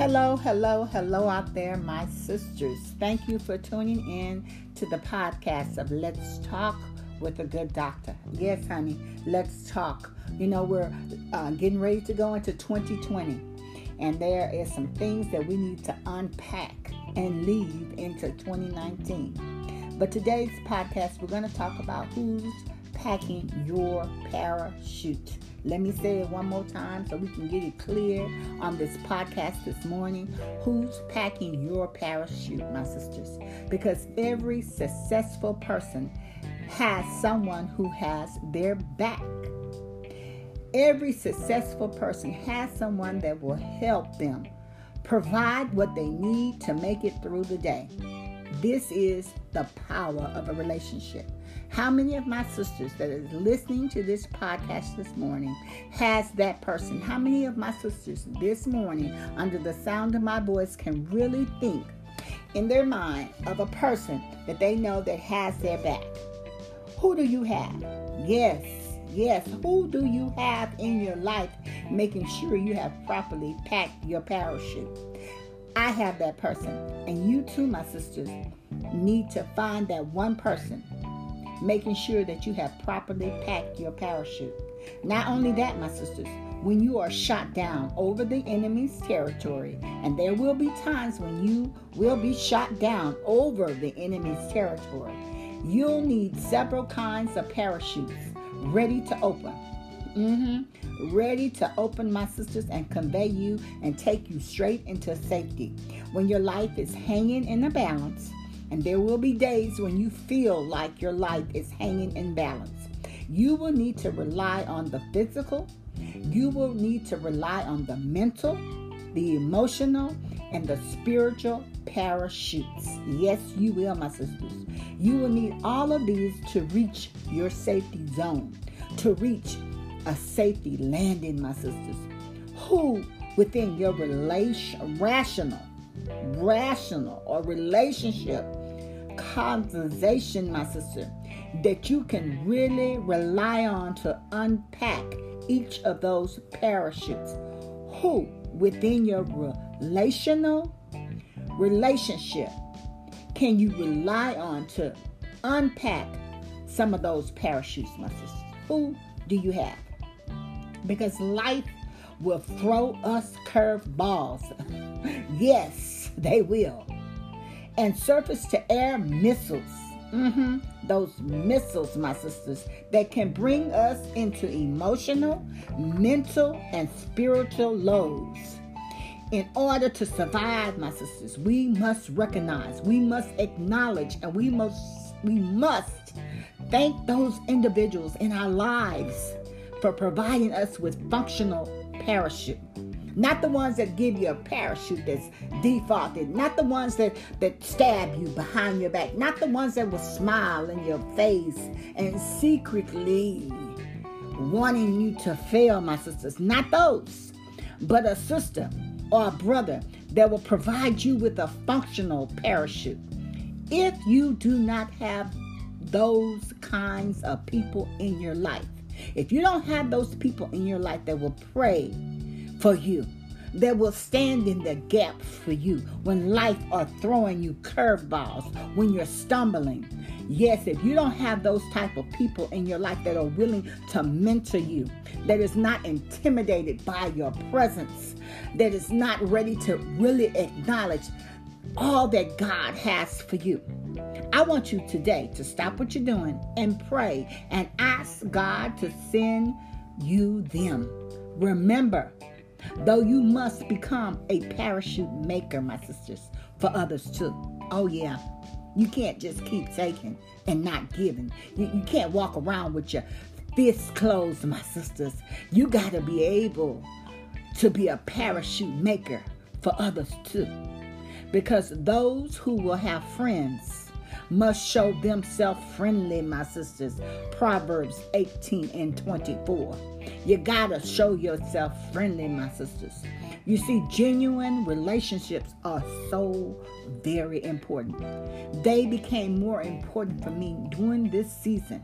Hello, hello, hello out there, my sisters. Thank you for tuning in to the podcast of Let's Talk with a Good Doctor. Yes, honey, let's talk. You know, we're uh, getting ready to go into 2020, and there is some things that we need to unpack and leave into 2019. But today's podcast, we're going to talk about who's packing your parachute. Let me say it one more time so we can get it clear on this podcast this morning. Who's packing your parachute, my sisters? Because every successful person has someone who has their back. Every successful person has someone that will help them provide what they need to make it through the day. This is the power of a relationship. How many of my sisters that is listening to this podcast this morning has that person? How many of my sisters this morning, under the sound of my voice, can really think in their mind of a person that they know that has their back? Who do you have? Yes, yes. Who do you have in your life making sure you have properly packed your parachute? I have that person. And you too, my sisters, need to find that one person making sure that you have properly packed your parachute. Not only that, my sisters, when you are shot down over the enemy's territory, and there will be times when you will be shot down over the enemy's territory, you'll need several kinds of parachutes ready to open. Mm-hmm. Ready to open, my sisters, and convey you and take you straight into safety. When your life is hanging in a balance, and there will be days when you feel like your life is hanging in balance. You will need to rely on the physical, you will need to rely on the mental, the emotional, and the spiritual parachutes. Yes, you will, my sisters. You will need all of these to reach your safety zone, to reach a safety landing, my sisters. Who within your relation, rational, rational or relationship conversation, my sister, that you can really rely on to unpack each of those parachutes. Who within your relational relationship can you rely on to unpack some of those parachutes, my sister? Who do you have? Because life will throw us curved balls. yes, they will and surface to air missiles. Mm-hmm. Those missiles, my sisters, that can bring us into emotional, mental, and spiritual lows. In order to survive, my sisters, we must recognize, we must acknowledge, and we must we must thank those individuals in our lives for providing us with functional parachute. Not the ones that give you a parachute that's defaulted. Not the ones that, that stab you behind your back. Not the ones that will smile in your face and secretly wanting you to fail, my sisters. Not those. But a sister or a brother that will provide you with a functional parachute. If you do not have those kinds of people in your life, if you don't have those people in your life that will pray for you that will stand in the gap for you when life are throwing you curveballs, when you're stumbling. Yes, if you don't have those type of people in your life that are willing to mentor you, that is not intimidated by your presence, that is not ready to really acknowledge all that God has for you. I want you today to stop what you're doing and pray and ask God to send you them. Remember, Though you must become a parachute maker, my sisters, for others too. Oh, yeah. You can't just keep taking and not giving. You, you can't walk around with your fists closed, my sisters. You got to be able to be a parachute maker for others too. Because those who will have friends must show themselves friendly, my sisters. Proverbs 18 and 24. You gotta show yourself friendly, my sisters. You see, genuine relationships are so very important. They became more important for me during this season,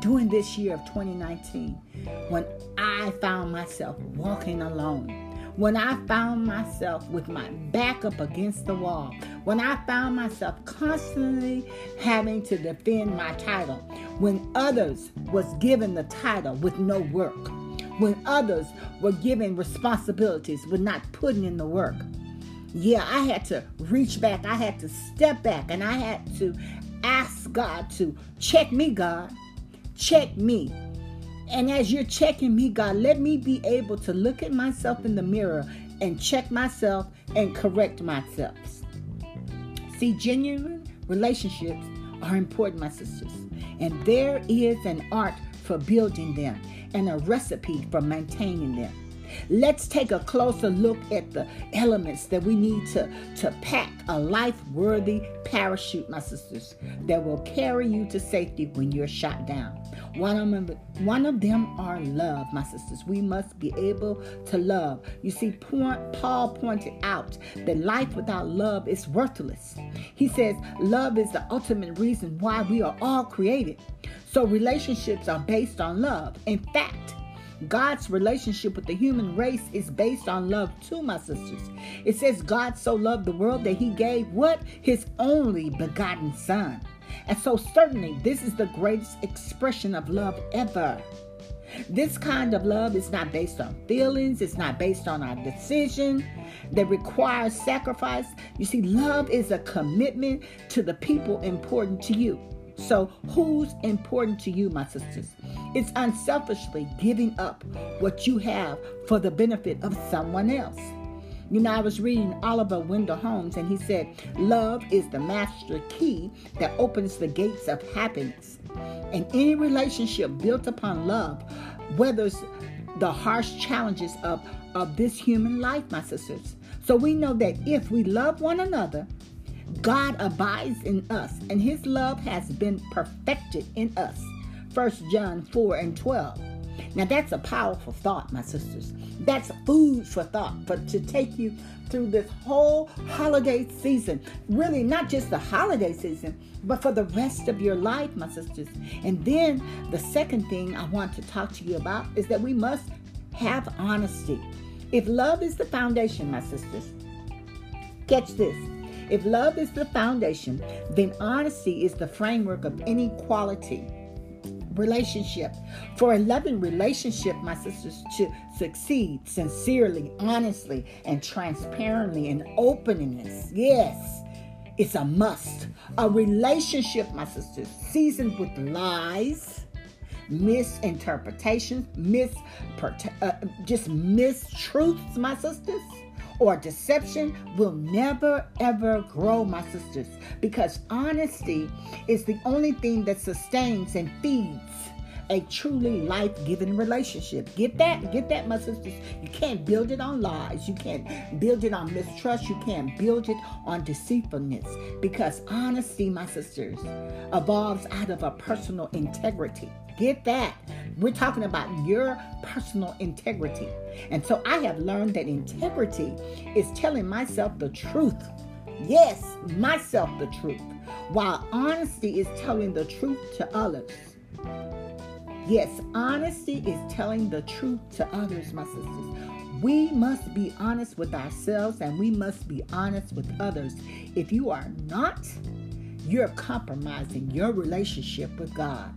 during this year of 2019, when I found myself walking alone when I found myself with my back up against the wall, when I found myself constantly having to defend my title, when others was given the title with no work, when others were given responsibilities but not putting in the work. Yeah, I had to reach back. I had to step back and I had to ask God to check me, God. Check me. And as you're checking me, God, let me be able to look at myself in the mirror and check myself and correct myself. See, genuine relationships are important, my sisters. And there is an art for building them and a recipe for maintaining them. Let's take a closer look at the elements that we need to, to pack a life worthy parachute, my sisters, that will carry you to safety when you're shot down. One of, them, one of them are love, my sisters. We must be able to love. You see, Paul pointed out that life without love is worthless. He says love is the ultimate reason why we are all created. So relationships are based on love. In fact, God's relationship with the human race is based on love too, my sisters. It says God so loved the world that he gave what? His only begotten son. And so certainly this is the greatest expression of love ever. This kind of love is not based on feelings, it's not based on our decision that requires sacrifice. You see, love is a commitment to the people important to you. So, who's important to you, my sisters? It's unselfishly giving up what you have for the benefit of someone else. You know, I was reading Oliver Wendell Holmes, and he said, Love is the master key that opens the gates of happiness. And any relationship built upon love weathers the harsh challenges of, of this human life, my sisters. So we know that if we love one another, God abides in us, and his love has been perfected in us. 1 John 4 and 12. Now that's a powerful thought, my sisters. That's food for thought, for to take you through this whole holiday season. Really, not just the holiday season, but for the rest of your life, my sisters. And then the second thing I want to talk to you about is that we must have honesty. If love is the foundation, my sisters, catch this. If love is the foundation, then honesty is the framework of any quality relationship. For a loving relationship, my sisters, to succeed sincerely, honestly, and transparently and openness, yes, it's a must. A relationship, my sisters, seasoned with lies, misinterpretations, mis, uh, just mistruths, my sisters or deception will never ever grow, my sisters, because honesty is the only thing that sustains and feeds a truly life-giving relationship. Get that? Get that, my sisters? You can't build it on lies. You can't build it on mistrust. You can't build it on deceitfulness. Because honesty, my sisters, evolves out of a personal integrity. Get that? We're talking about your personal integrity. And so I have learned that integrity is telling myself the truth. Yes, myself the truth. While honesty is telling the truth to others. Yes, honesty is telling the truth to others, my sisters. We must be honest with ourselves and we must be honest with others. If you are not, you're compromising your relationship with God.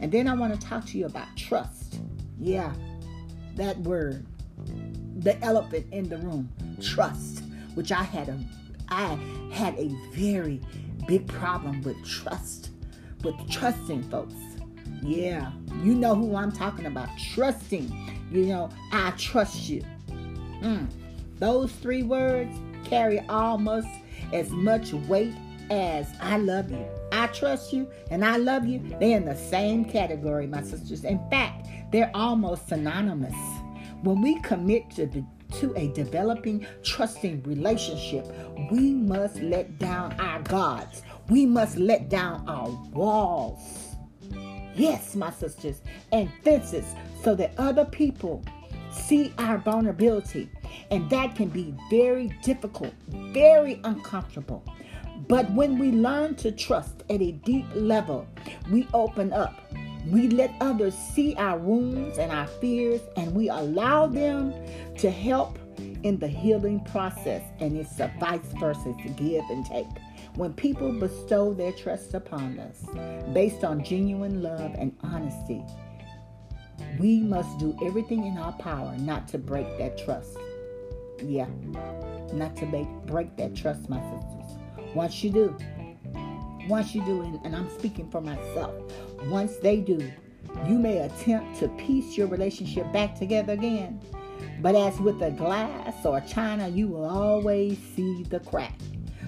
And then I want to talk to you about trust. Yeah, that word, the elephant in the room, trust, which I had a I had a very big problem with trust, with trusting folks. Yeah, you know who I'm talking about. Trusting. You know, I trust you. Mm. Those three words carry almost as much weight as I love you. I trust you and I love you. They're in the same category, my sisters. In fact, they're almost synonymous. When we commit to the to a developing, trusting relationship, we must let down our guards. We must let down our walls. Yes, my sisters, and fences so that other people see our vulnerability. And that can be very difficult, very uncomfortable. But when we learn to trust at a deep level, we open up. We let others see our wounds and our fears, and we allow them to help in the healing process, and it's a vice versa to give and take. When people bestow their trust upon us based on genuine love and honesty, we must do everything in our power not to break that trust. Yeah, not to make, break that trust, my sisters. Once you do, once you do, and, and I'm speaking for myself, once they do, you may attempt to piece your relationship back together again. But as with a glass or china, you will always see the crack.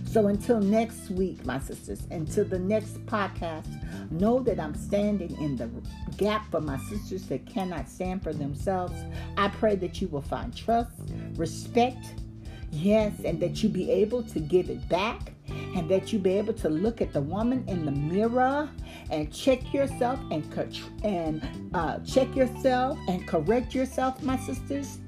So until next week, my sisters, until the next podcast, know that I'm standing in the gap for my sisters that cannot stand for themselves. I pray that you will find trust, respect, yes, and that you be able to give it back and that you be able to look at the woman in the mirror and check yourself and and uh, check yourself and correct yourself, my sisters,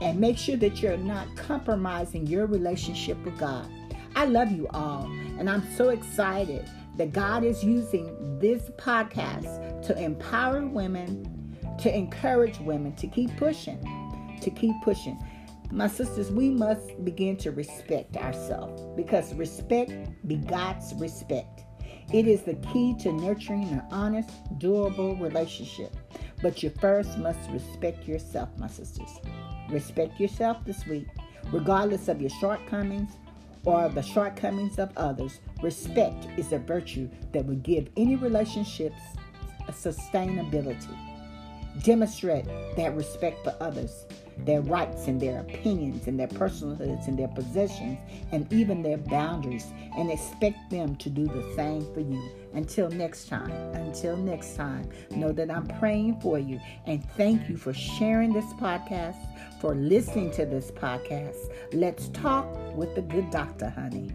and make sure that you're not compromising your relationship with God. I love you all, and I'm so excited that God is using this podcast to empower women, to encourage women to keep pushing, to keep pushing. My sisters, we must begin to respect ourselves because respect begots respect. It is the key to nurturing an honest, durable relationship. But you first must respect yourself, my sisters. Respect yourself this week, regardless of your shortcomings or the shortcomings of others. Respect is a virtue that will give any relationships a sustainability. Demonstrate that respect for others their rights and their opinions and their personhoods and their possessions and even their boundaries and expect them to do the same for you. Until next time, until next time, know that I'm praying for you and thank you for sharing this podcast, for listening to this podcast. Let's talk with the good doctor, honey.